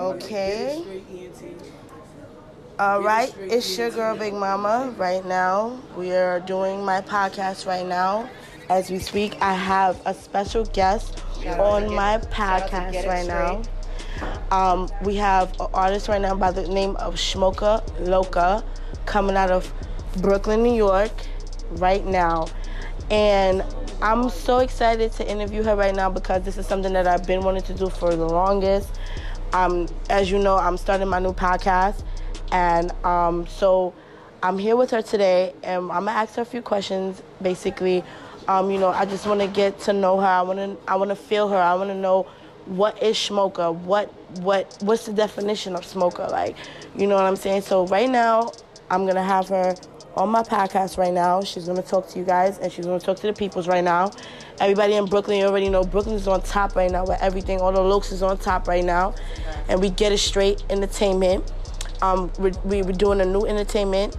Okay. All right, it's your girl Big Mama right now. We are doing my podcast right now. As we speak, I have a special guest on my podcast right now. Um, we have an artist right now by the name of Shmoka Loca coming out of Brooklyn, New York, right now. And I'm so excited to interview her right now because this is something that I've been wanting to do for the longest. Um, as you know, I'm starting my new podcast, and um, so I'm here with her today, and I'm gonna ask her a few questions. Basically, um, you know, I just want to get to know her. I want to, I want to feel her. I want to know what is smoker. What, what, what's the definition of smoker? Like, you know what I'm saying? So right now, I'm gonna have her on my podcast right now. She's gonna talk to you guys, and she's gonna talk to the peoples right now. Everybody in Brooklyn, you already know Brooklyn is on top right now with everything. All the looks is on top right now, and we get it straight entertainment. Um, we we we're doing a new entertainment.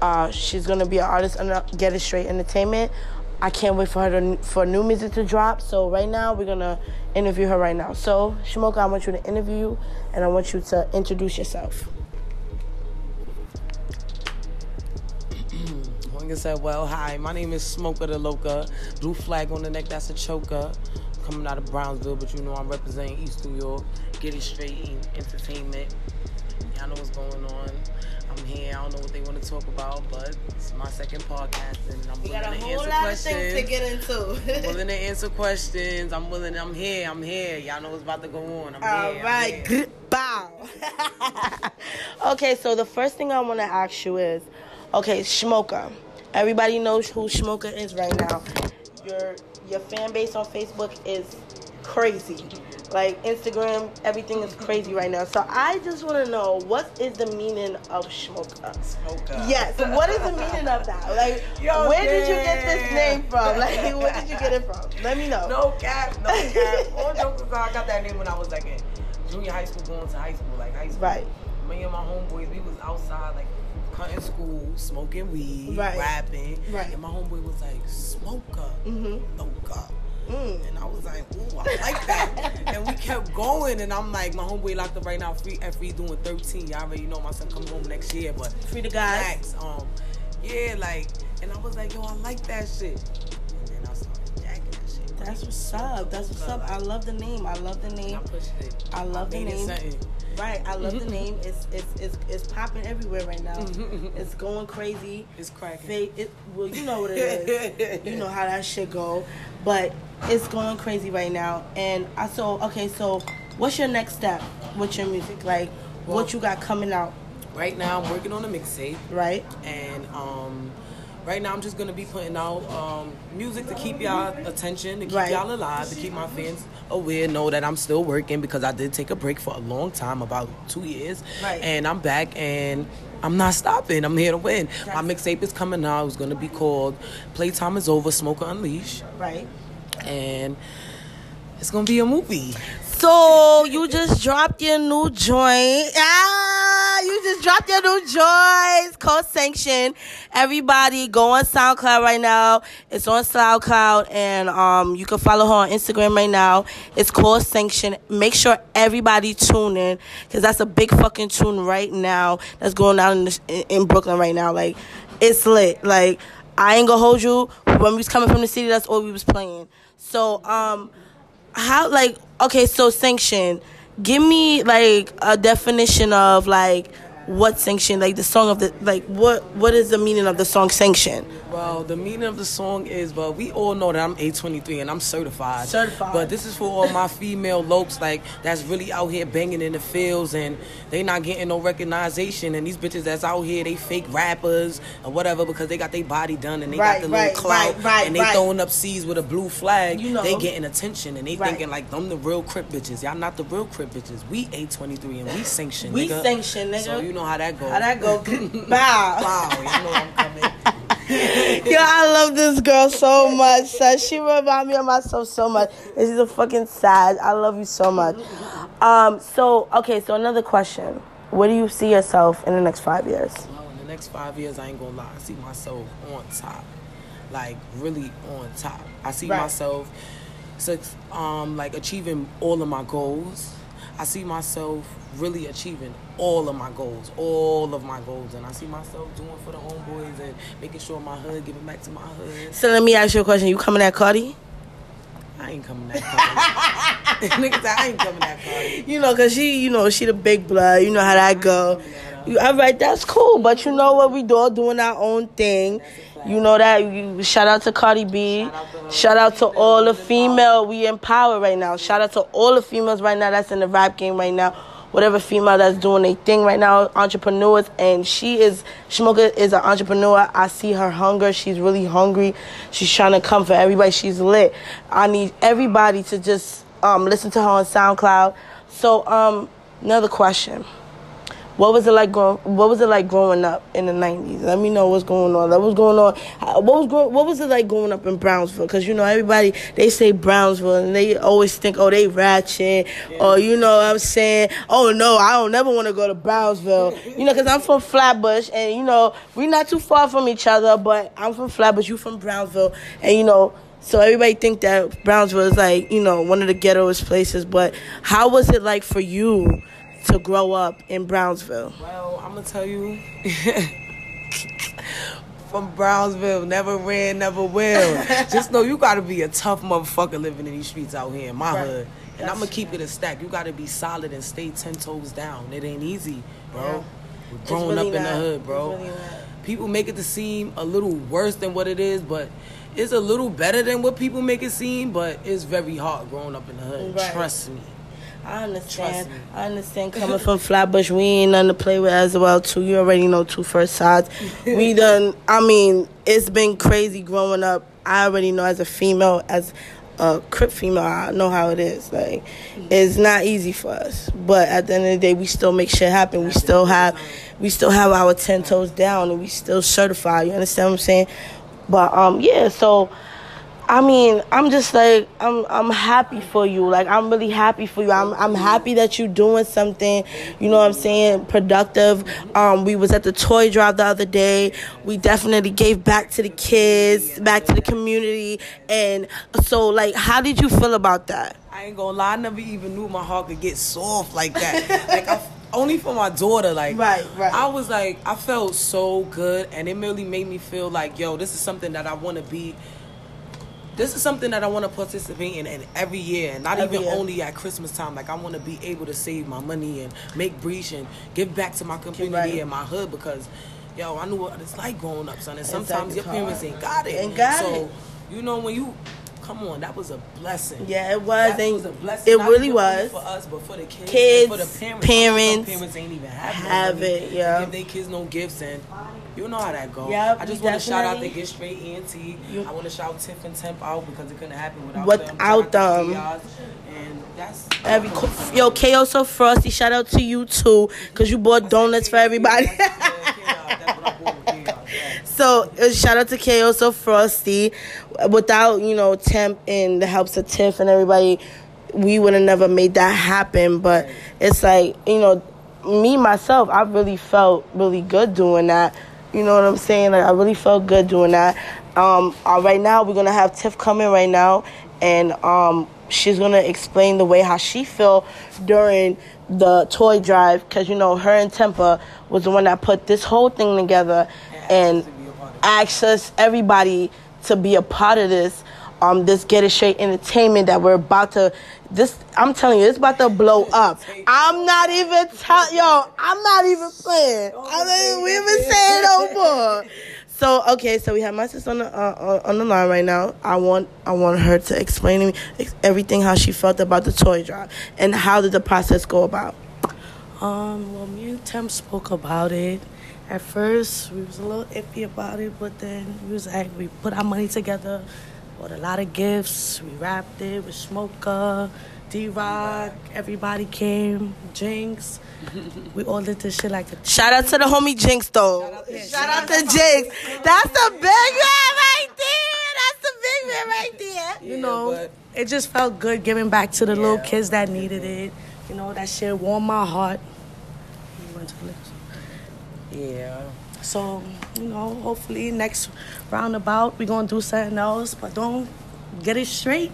Uh, she's gonna be an artist on Get It Straight Entertainment. I can't wait for her to for new music to drop. So right now we're gonna interview her right now. So Shmoka, I want you to interview you, and I want you to introduce yourself. I said, well, hi, my name is Smoker the Loca. Blue flag on the neck, that's a choker. Coming out of Brownsville, but you know I'm representing East New York. Get it straight in entertainment. Y'all know what's going on. I'm here. I don't know what they want to talk about, but it's my second podcast, and I'm We willing got a to whole answer lot of questions. things to get into. I'm willing to answer questions. I'm willing. I'm here. I'm here. Y'all know what's about to go on. I'm All here. I'm here. Bow. okay, so the first thing I want to ask you is, okay, Shmoka. Everybody knows who Shmoka is right now. Your your fan base on Facebook is crazy. Like Instagram, everything is crazy right now. So I just want to know what is the meaning of Shmoka? Smoker. Yes. What is the meaning of that? Like, Yo, where did you get this name from? Like, where did you get it from? Let me know. No cap, no cap. All jokes aside, I got that name when I was like in junior high school, going to high school, like high school. Right. Me and my homeboys, we was outside like cutting school, smoking weed, Right. rapping. Right. And my homeboy was like, smoker, Mhm. loca. Mm. And I was like, ooh, I like that. and we kept going, and I'm like, my homeboy locked up right now, free FE doing 13. Y'all already know my son coming home next year, but Free the guys. Um, yeah, like, and I was like, yo, I like that shit. And then I started jacking that shit. That's what's up. That's what's up. I love the name. I love the I name. pushed it. I love the made it name. Right. I love the name. It's it's it's it's popping everywhere right now. It's going crazy. It's cracking. It, well, you know what it is. you know how that shit go. But it's going crazy right now. And I so okay. So what's your next step with your music? Like Well- what you got coming out? Right now, I'm working on a mixtape, Right. and um, right now I'm just gonna be putting out um, music to keep y'all attention, to keep Right. y'all alive, to keep my fans aware, know that I'm still working because I did take a break for a long time, about two years, Right. and I'm back and. I'm not stopping. I'm here to win. My mixtape is coming out. It's gonna be called "Playtime Is Over, Smoker Unleash," Right. and it's gonna be a movie. So you just dropped your new joint. Ah, just dropped your new joint. Co-sanction. Everybody go on SoundCloud right now. It's on SoundCloud and um you can follow her on Instagram right now. It's called Sanction. Make sure everybody tune in because that's a big fucking tune right now that's going the, in in Brooklyn right now. Like it's lit. Like I ain't gonna hold you. When we was coming from the city, that's all we was playing. So um how like okay so sanction give me like a definition of like what sanction like the song of the like what what is the meaning of the song sanction Well, the meaning of the song is, well, we all know that I'm A23 and I'm certified. Certified. But this is for all my female lokes, like, that's really out here banging in the fields and they not getting no recognition. And these bitches that's out here, they fake rappers or whatever because they got their body done and they Right, got the little right, clout right, right, and they right. throwing up C's with a blue flag. You know. They getting attention and they thinking like, them the real crip bitches. Y'all not the real crip bitches. We A23 and we sanction, we nigga. sanction nigga So you know how that goes. how that go bow Wow, you know I'm coming. Yo, I love this girl so much. She remind me of myself so much. And she's a fucking sad. I love you so much. Um, so okay, so another question. Where do you see yourself in the next five years? Well, in the next five years, I ain't gonna lie. I see myself on top, like really on top. I see Right. myself, um, like achieving all of my goals. I see myself really achieving all of my goals, all of my goals, and I see myself doing for the homeboys and making sure my hood, giving back to my hood. So let me ask you a question. You coming at Cardi? I ain't coming that Cardi. Niggas, I ain't coming that Cardi. You know, cause she, you know, she the big blood. You know how that go. All right, that's cool. But you know what? We all doing our own thing. You know that. You, shout out to Cardi B. Shout out to all the female we empower right now. Shout out to all the females right now that's in the rap game right now. Whatever female that's doing a thing right now, entrepreneurs, and she is Shmoka is an entrepreneur. I see her hunger. She's really hungry. She's trying to come for everybody. She's lit. I need everybody to just um, listen to her on SoundCloud. So, um, another question. What was it like growing? What was it like growing up in the nineties? Let me know what's going on. That was going on. Uh, what was going? What was it like growing up in Brownsville? Because you know everybody they say Brownsville and they always think oh they ratchet yeah. or you know what I'm saying oh no I don't never want to go to Brownsville. you know because I'm from Flatbush and you know we're not too far from each other. But I'm from Flatbush, you from Brownsville, and you know so everybody think that Brownsville is like, you know, one of the ghettoest places. But how was it like for you to grow up in Brownsville? Well, I'm gonna tell you. From Brownsville, never ran, never will. Just know you gotta be a tough motherfucker living in these streets out here in my right. hood. And I'm gonna keep it a stack. You gotta be solid and stay ten toes down. It ain't easy, bro. Yeah. Growing really up in not. the hood, bro. Really people make it to seem a little worse than what it is, but it's a little better than what people make it seem. But it's very hard growing up in the hood. Right. Trust me. I understand. I understand coming from Flatbush, we ain't nothing to play with as well too. You already know two first sides. we done I mean, it's been crazy growing up. I already know as a female, as a crip female, I know how it is. Like it's not easy for us. But at the end of the day we still make shit happen. We still have we still have our ten toes down and we still certified. You understand what I'm saying? But um yeah, so I mean, I'm just like I'm I'm happy for you. Like I'm really happy for you. I'm I'm happy that you're doing something, you know what I'm saying, productive. Um we was at the toy drive the other day. We definitely gave back to the kids, back to the community. And so like how did you feel about that? I ain't gonna lie, I never even knew my heart could get soft like that. like I only for my daughter. Like, right, right. I was like, I felt so good, and it really made me feel like, yo, this is something that I want to be this is something that I want to participate in, and every year, and not every even year. only at Christmas time. Like I want to be able to save my money and make breach and give back to my community right. and my hood because, yo, I knew what it's like growing up, son. And sometimes your parents ain't got it. Ain't got so, it. you know when you come on, that was a blessing. Yeah, it was. That was a blessing. It really was for us, but for the kids, kids for the parents, parents, parents ain't even have, have no it. Yeah, give their kids no gifts and you know how that goes. Yep, I just want to shout out the Get Straight ENT. You, I want to shout Tiff and Temp out because it couldn't happen without, without them. them. And that's every yo KO so frosty. Shout out to you too because you bought donuts for everybody. so uh, shout out to KO so frosty. Without you know Temp and the helps of Tiff and everybody, we would have never made that happen. But it's like you know me myself, I really felt really good doing that. You know what I'm saying? Like I really felt good doing that. Um, uh, right now we're gonna have Tiff coming right now, and um, she's gonna explain the way how she felt during the toy drive, cause you know her and Tempa was the one that put this whole thing together and asked us everybody to be a part of this um, this Get It Straight entertainment that we're about to. This I'm telling you, it's about to blow up. I'm not even tell yo. I'm not even playing. I mean, we even saying no more. So okay, so we have my sister on the uh, on the line right now. I want I want her to explain to me everything how she felt about the toy drive and how did the process go about. Um, well, me and Tim spoke about it. At first, we was a little iffy about it, but then we was like, we put our money together bought a lot of gifts. We wrapped it with Smoker, D Rock. Everybody came. Jinx. we all did this shit like a. Shout out to the homie Jinx though. Shout out, yeah, shout out to Jinx. That's the big man right there. That's the big man right there. You know, it just felt good giving back to the yeah. little kids that needed it. You know, that shit warmed my heart. Yeah. So, you know, hopefully next roundabout we're gonna do something else. But don't get it straight.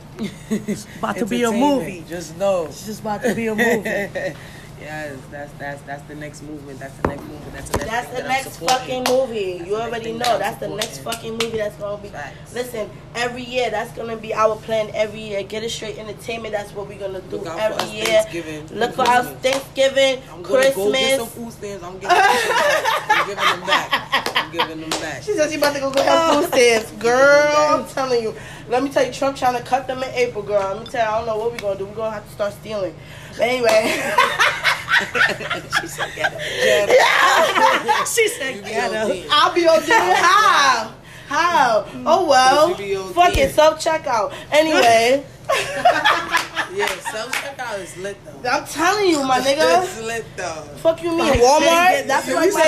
It's about to be a movie. Just know. It's just about to be a movie. yes, that's that's that's the next movement. That's the next movement. That's the next. That's the that next fucking movie. That's You already know. That's the next fucking movie that's gonna be. Facts. Listen, every year that's gonna be our plan. Every year, get it straight entertainment. That's what we're gonna do Look out for every year. Look for our Christmas. Thanksgiving, I'm gonna go get some Christmas. food stamps. I'm giving them back. I'm giving them back. I'm giving them back. She said she about to go get her oh. food stamps. Girl, I'm telling you. Let me tell you, Trump trying to cut them in April, girl. Let me tell you, I don't know what we're gonna do. We're gonna have to start stealing. But anyway. she said, get it. she said, You be get OD. I'll be OD. How? How? Mm-hmm. Oh well. You be OD. Fuck it, self checkout. Anyway, Yeah, self checkout is lit though. I'm telling you, my nigga. It's lit though. Fuck you mean Walmart? That's You what we my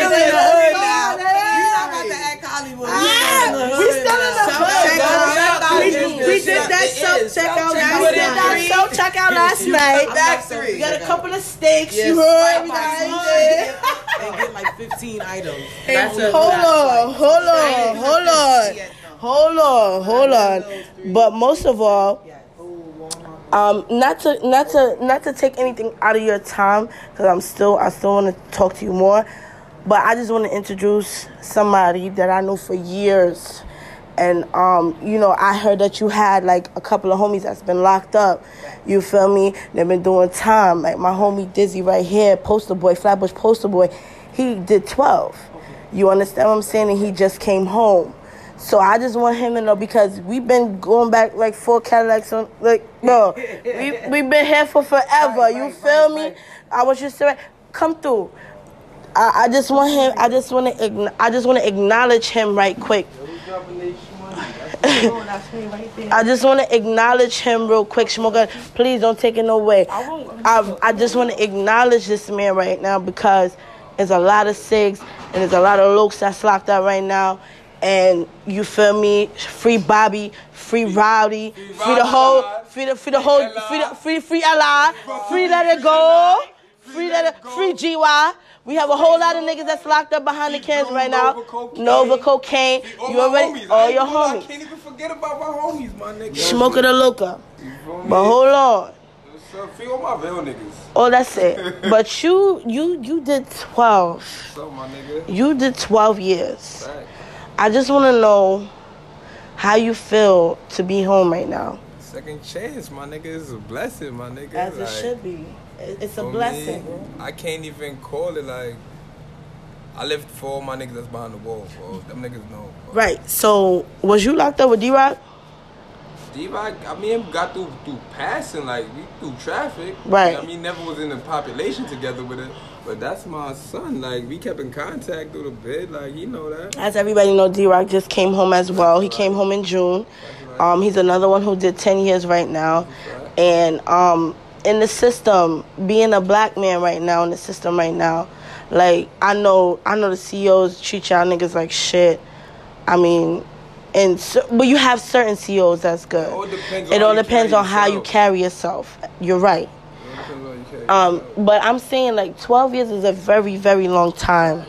still in nigga the hood is. now. Yeah. You not about to act Hollywood. Ah, we still in the hood. We- we did that self-checkout last night. Self checkout last night. Factory. We got a couple of steaks. Yes, you heard? We five got and get like 15 items. Hold on, hold on, hold on, hold on, hold on. But most of all, um, not to not to not to take anything out of your time, because I'm still I still want to talk to you more. But I just want to introduce somebody that I know for years, and um, you know I heard that you had like a couple of homies that's been locked up. You feel me? They've been doing time. Like my homie Dizzy right here, poster boy, Flatbush poster boy. He did 12. You understand what I'm saying? And he just came home. So I just want him to know because we've been going back like four Cadillacs on like no, we we've been here for forever. you feel me? I want you to say, come through. I, I just want him. I just want to. I just want to acknowledge him right quick. That's me right there. I just want to acknowledge him real quick, Shmoga. Please don't take it no way. I, I just want to acknowledge this man right now because there's a lot of SIGs and there's a lot of looks that's locked up right now. And you feel me? Free Bobby, free Rowdy, free the whole, free the, free the whole, free the, free, free Ella, free Let It Go, free Let It, free GY. We have a whole lot of niggas that's locked up behind the cans right now. Nova Cocaine. Nova cocaine. All You already, homies. all your gonna I can't even forget about my homies, my nigga. Smoking the Loca. You feel me? But hold on. So, feel my real niggas. Oh, that's it. But you, you, you did twelve. So, my nigga. You did twelve years. Fact. I just want to know how you feel to be home right now. Second chance, my nigga. It's a blessing, my nigga. As it Like, should be. It- It's a for blessing. bro. I can't even call it like. I lived for all my niggas that's behind the wall, bro. Them niggas know. Bro. Right. So, was you locked up with D Rock? D-Rock, I mean, got through through passing, like we through traffic. Right. I mean, never was in the population together with it, but that's my son. Like we kept in contact through the bid. Like he know that. As everybody know, D Rock just came home as well. He came home in June. Um, he's another one who did ten years right now, and um, in the system, being a black man right now in the system right now, like I know, I know the CEOs treat y'all niggas like shit. I mean, and so, but you have certain CEOs that's good. It all depends It on all how you depends carry on how you yourself. carry yourself. You're right. It depends on how you Um, but I'm saying like 12 years is a very, very long time.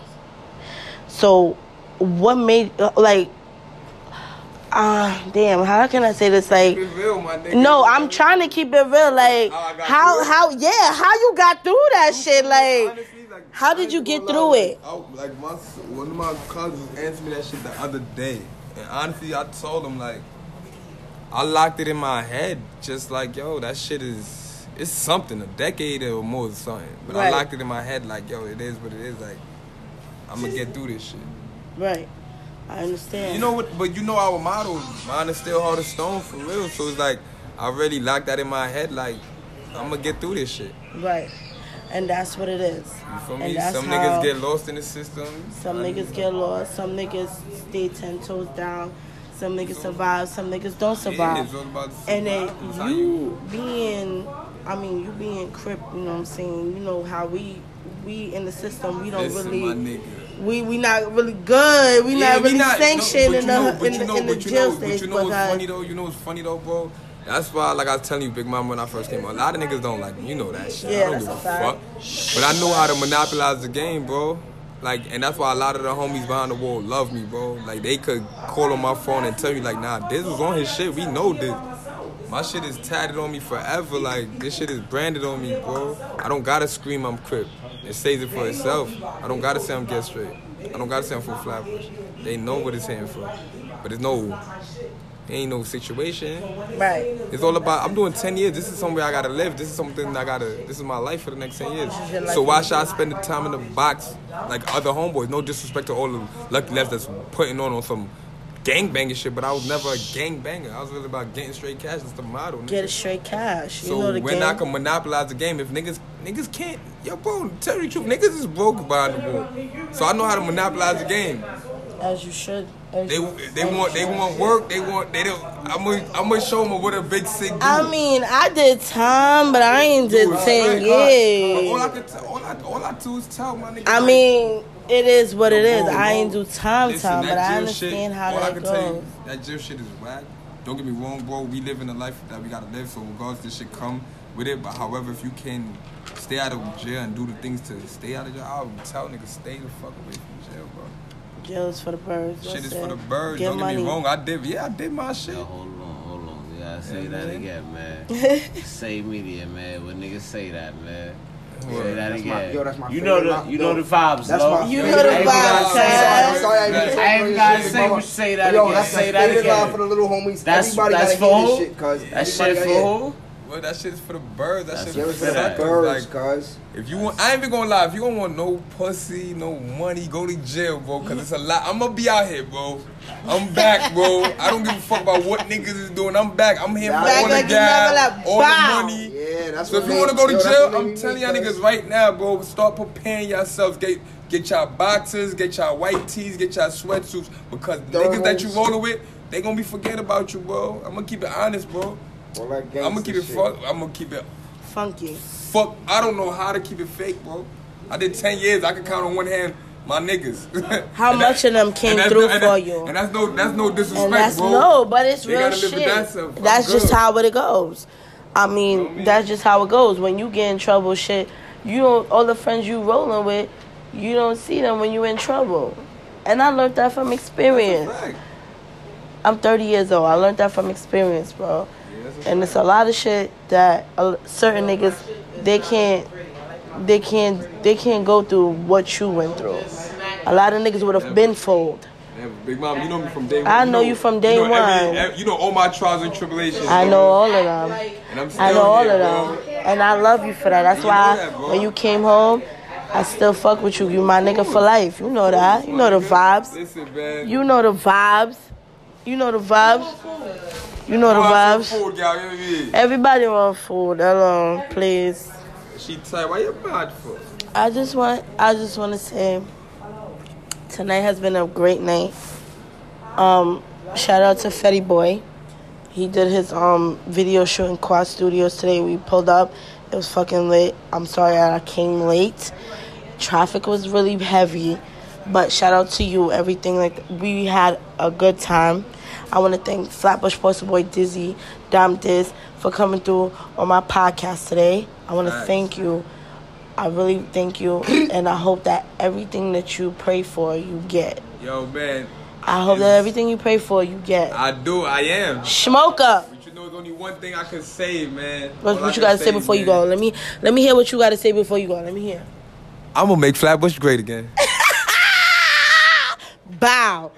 So, what made like, ah, damn, how can I say this? Like, real, my nigga. no, I'm trying to keep it real. Like, How how, how, yeah, how you got through that shit? Like, Honestly, like, how did you get through it? Like, I, like my one of my cousins answered me that shit the other day, and honestly, I told him like, I locked it in my head, just like yo, that shit is. It's something, a decade or more is something. But I locked it in my head like, yo, it is what it is. Like, I'm gonna get through this shit. right? I understand. You know what? But you know our motto, mine is still hard as stone for real. So it's like, I really locked that in my head. Like, I'm gonna get through this shit. right? And that's what it is. You feel me? Some niggas get lost in the system. Some I- niggas get lost. Some niggas stay ten toes down. Some niggas survive. Some niggas don't survive. The And then. You being, I mean, you being crip, you know what I'm saying? You know how we, we in the system, we don't Listen, really, my nigga. We we not really good. We Yeah, not really sanctioned no, in but you know- the in the, know- in the but you jail know- stage. But you know what's funny though? You know what's funny though, bro? That's why, like I was telling you, Big Mom, when I first came out, a lot of niggas don't like me. You know that shit. Yeah, I don't give a fuck. But I know how to monopolize the game, bro. Like, and that's why a lot of the homies behind the wall love me, bro. Like, they could call on my phone and tell you, like, nah, this was on his shit. We know this. My shit is tatted on me forever. Like this shit is branded on me, bro. I don't gotta scream I'm crip. It says it for itself. I don't gotta say I'm get straight. I don't gotta say I'm from Flatbush. They know what it's saying for. But it's no ain't no situation. Right. It's all about I'm doing ten years. This is somewhere I gotta live. This is something I gotta this is my life for the next ten years. So why should I spend the time in the box like other homeboys? No disrespect to all the lucky lefts that's putting on on some gang banging shit, but I was never a gang banger. I was really about getting straight cash. That's the motto. nigga. Get straight cash. You So know the when game. I can monopolize the game, if niggas niggas can't, yo, bro, tell you the truth, niggas is broke behind the ball. So I know how to monopolize the game. As you should. As They they want they want work. They want they don't. I'm gonna I'm gonna show them what a big sick do. I mean, I did time, but I ain't did Dude, ten right, alright. All I years. can tell, all I all I do is tell my niggas. I mean, it is what it is. yo, bro, I ain't do time listen, time, but I understand shit, how all I that can tell you, goes. that jail shit is whack. Don't get me wrong, bro. We live in a life that we gotta live. So regardless, this shit come with it. But however, if you can stay out of jail and do the things to stay out of jail, I would tell niggas stay the fuck away from jail, bro. Jail is for the birds. Shit is it. for the birds. Get Don't get money. me wrong. I did, yeah, I did my shit. Yo, hold on, hold on. You gotta say Yeah, that man. again, man. say media, man. When niggas say that, man. Say that That's my- again. yo, that's my you know the line. you know the vibes, That's my You favorite know the I vibes, gotta cuz. say that. I'm sorry, I didn't I ain't say gotta shit, say mama. what you say that Yo, again. that's Say the that favorite line for the little homies. That's Everybody that's gotta hear for this who? shit, cuz. That shit gotta for hear it. who? Well, that shit is for the birds. That That's shit is for for the the birds, Like, cuz. if you want, I ain't even gonna lie. If you don't want no pussy, no money, go to jail, bro. Cause it's a lot. I'm gonna be out here, bro. I'm back, bro. I don't give a fuck about what niggas is doing. I'm back. I'm here for all like the you never gas, all the money. Yeah, that's So what if you want to go to yo, jail, I'm telling y'all niggas right now, bro. Start preparing yourselves. Get get y'all boxers, get y'all white tees, get y'all sweatsuits. Because the niggas that you Thermals. rolling with, they gonna be forget about you, bro. I'm gonna keep it honest, bro. All I'm gonna keep it fuck. I'm gonna keep it Funky. fuck. I don't know how to keep it fake, bro. I did ten years. I can count on one hand my niggas. How And much of them came through no- for that- you? And that's no, that's no disrespect, And that's bro. no, but it's They real gotta live with shit. that stuff. I'm That's just good. how it goes. I mean, that's just how it goes. When you get in trouble, shit, you don't. All the friends you rolling with, you don't see them when you in trouble. And I learned that from experience. I'm 30 years old. I learned that from experience, bro. Yeah, And it's a lot of shit that certain niggas they can't they can't they can't go through what you went through. A lot of niggas would have been fooled. Big Mom, you know me from day one. I know you from day you know every- one. every- you know all my trials and tribulations. I bro. know all of them. And I'm still I know all here, of bro. them. And I love you for that. That's You why that, when you came home, I still fuck with you. You my nigga for life. You know that. You know the vibes. Listen, man. You know the vibes. You know the vibes. You know the You vibes. food, girl, you know what I mean? Everybody want food. Alone, please. She tight. Why you mad for? I just want I just want to say tonight has been a great night. Um shout out to Fetty Boy. He did his um video shoot in Quad Studios today. We pulled up. It was fucking late. I'm sorry I came late. Traffic was really heavy. But shout out to you. Everything like we had a good time. I want to thank Flatbush Poster Boy Dizzy, Dom Diz for coming through on my podcast today. I want to Nice. thank you. I really thank you, and I hope that everything that you pray for, you get. Yo, man. I hope that everything you pray for, you get. I do. I am. Smoke up. But you know, there's only one thing I can say, man. What, what you gotta say before you go? Let me let me hear what you gotta say before you go. Let me hear. I'm gonna make Flatbush great again. Bow.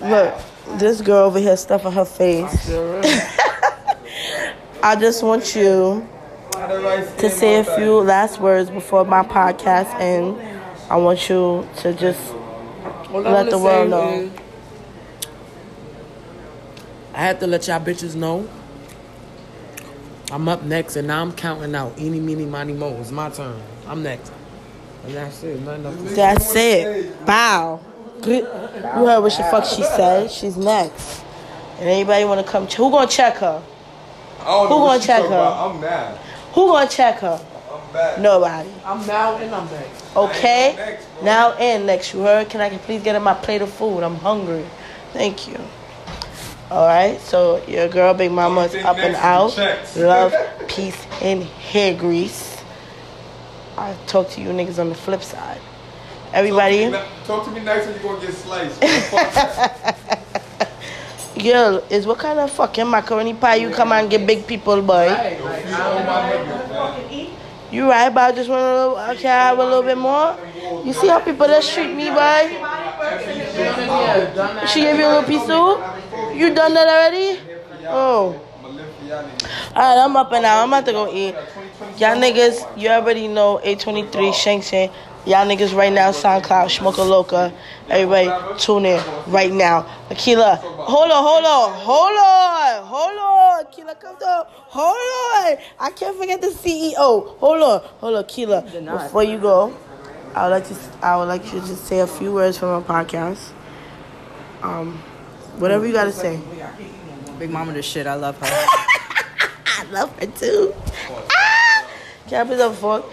Look, this girl over here stuffing her face. I just want you to say a few last words before my podcast, and I want you to just All I Let the world know. I had to let y'all bitches know. I'm up next, and now I'm counting out. Eeny, meeny, miny, mo. It's my turn. I'm next. And that's it. Nothing else. That's it. Bow. You heard what the fuck she said. She's next. And anybody want to come? Ch- who gonna check her? I don't Who know gonna check her? about. I'm mad. Who gonna check her? I'm bad. Nobody. I'm now and I'm back. Okay. Next, now and next. You heard? Can I please get in my plate of food? I'm hungry. Thank you. All right. So your girl, Big Mama, is up and out. checks. Love, peace, and hair grease. I talk to you niggas on the flip side. Everybody. Talk to me, ni- talk to me nice or you're gonna get sliced. Girl, is what kind of fucking macaroni pie you come and get big people, boy? You right, but I just want I can have a little bit more. You see how people that treat me, boy? She gave you a little piece too? You done that already? Oh. Alright, I'm up and out. I'm about to go eat. Y'all niggas, you already know 823 Shang Shang. Y'all niggas right now, SoundCloud, Smoker Loca. Everybody tune in right now. Akila, hold on, hold on, hold on, hold on. Akila, come down. Hold on. I can't forget the CEO. Hold on, hold on, Akila. Before you go, I would like to I would like you to just say a few words from our podcast. Um, whatever you gotta say. Big Mama the shit. I love her. I love her too. Ah! Can I please have a fork?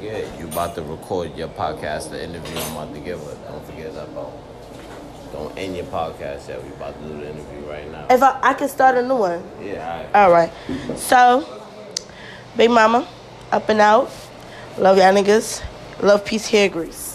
You about to record your podcast, the interview I'm about to give her. Don't forget that, bro. Don't end your podcast yet. We about to do the interview right now. If I, I can start a new one. Yeah, all All right. So, Big Mama, up and out. Love y'all niggas. Love, peace, hair grease.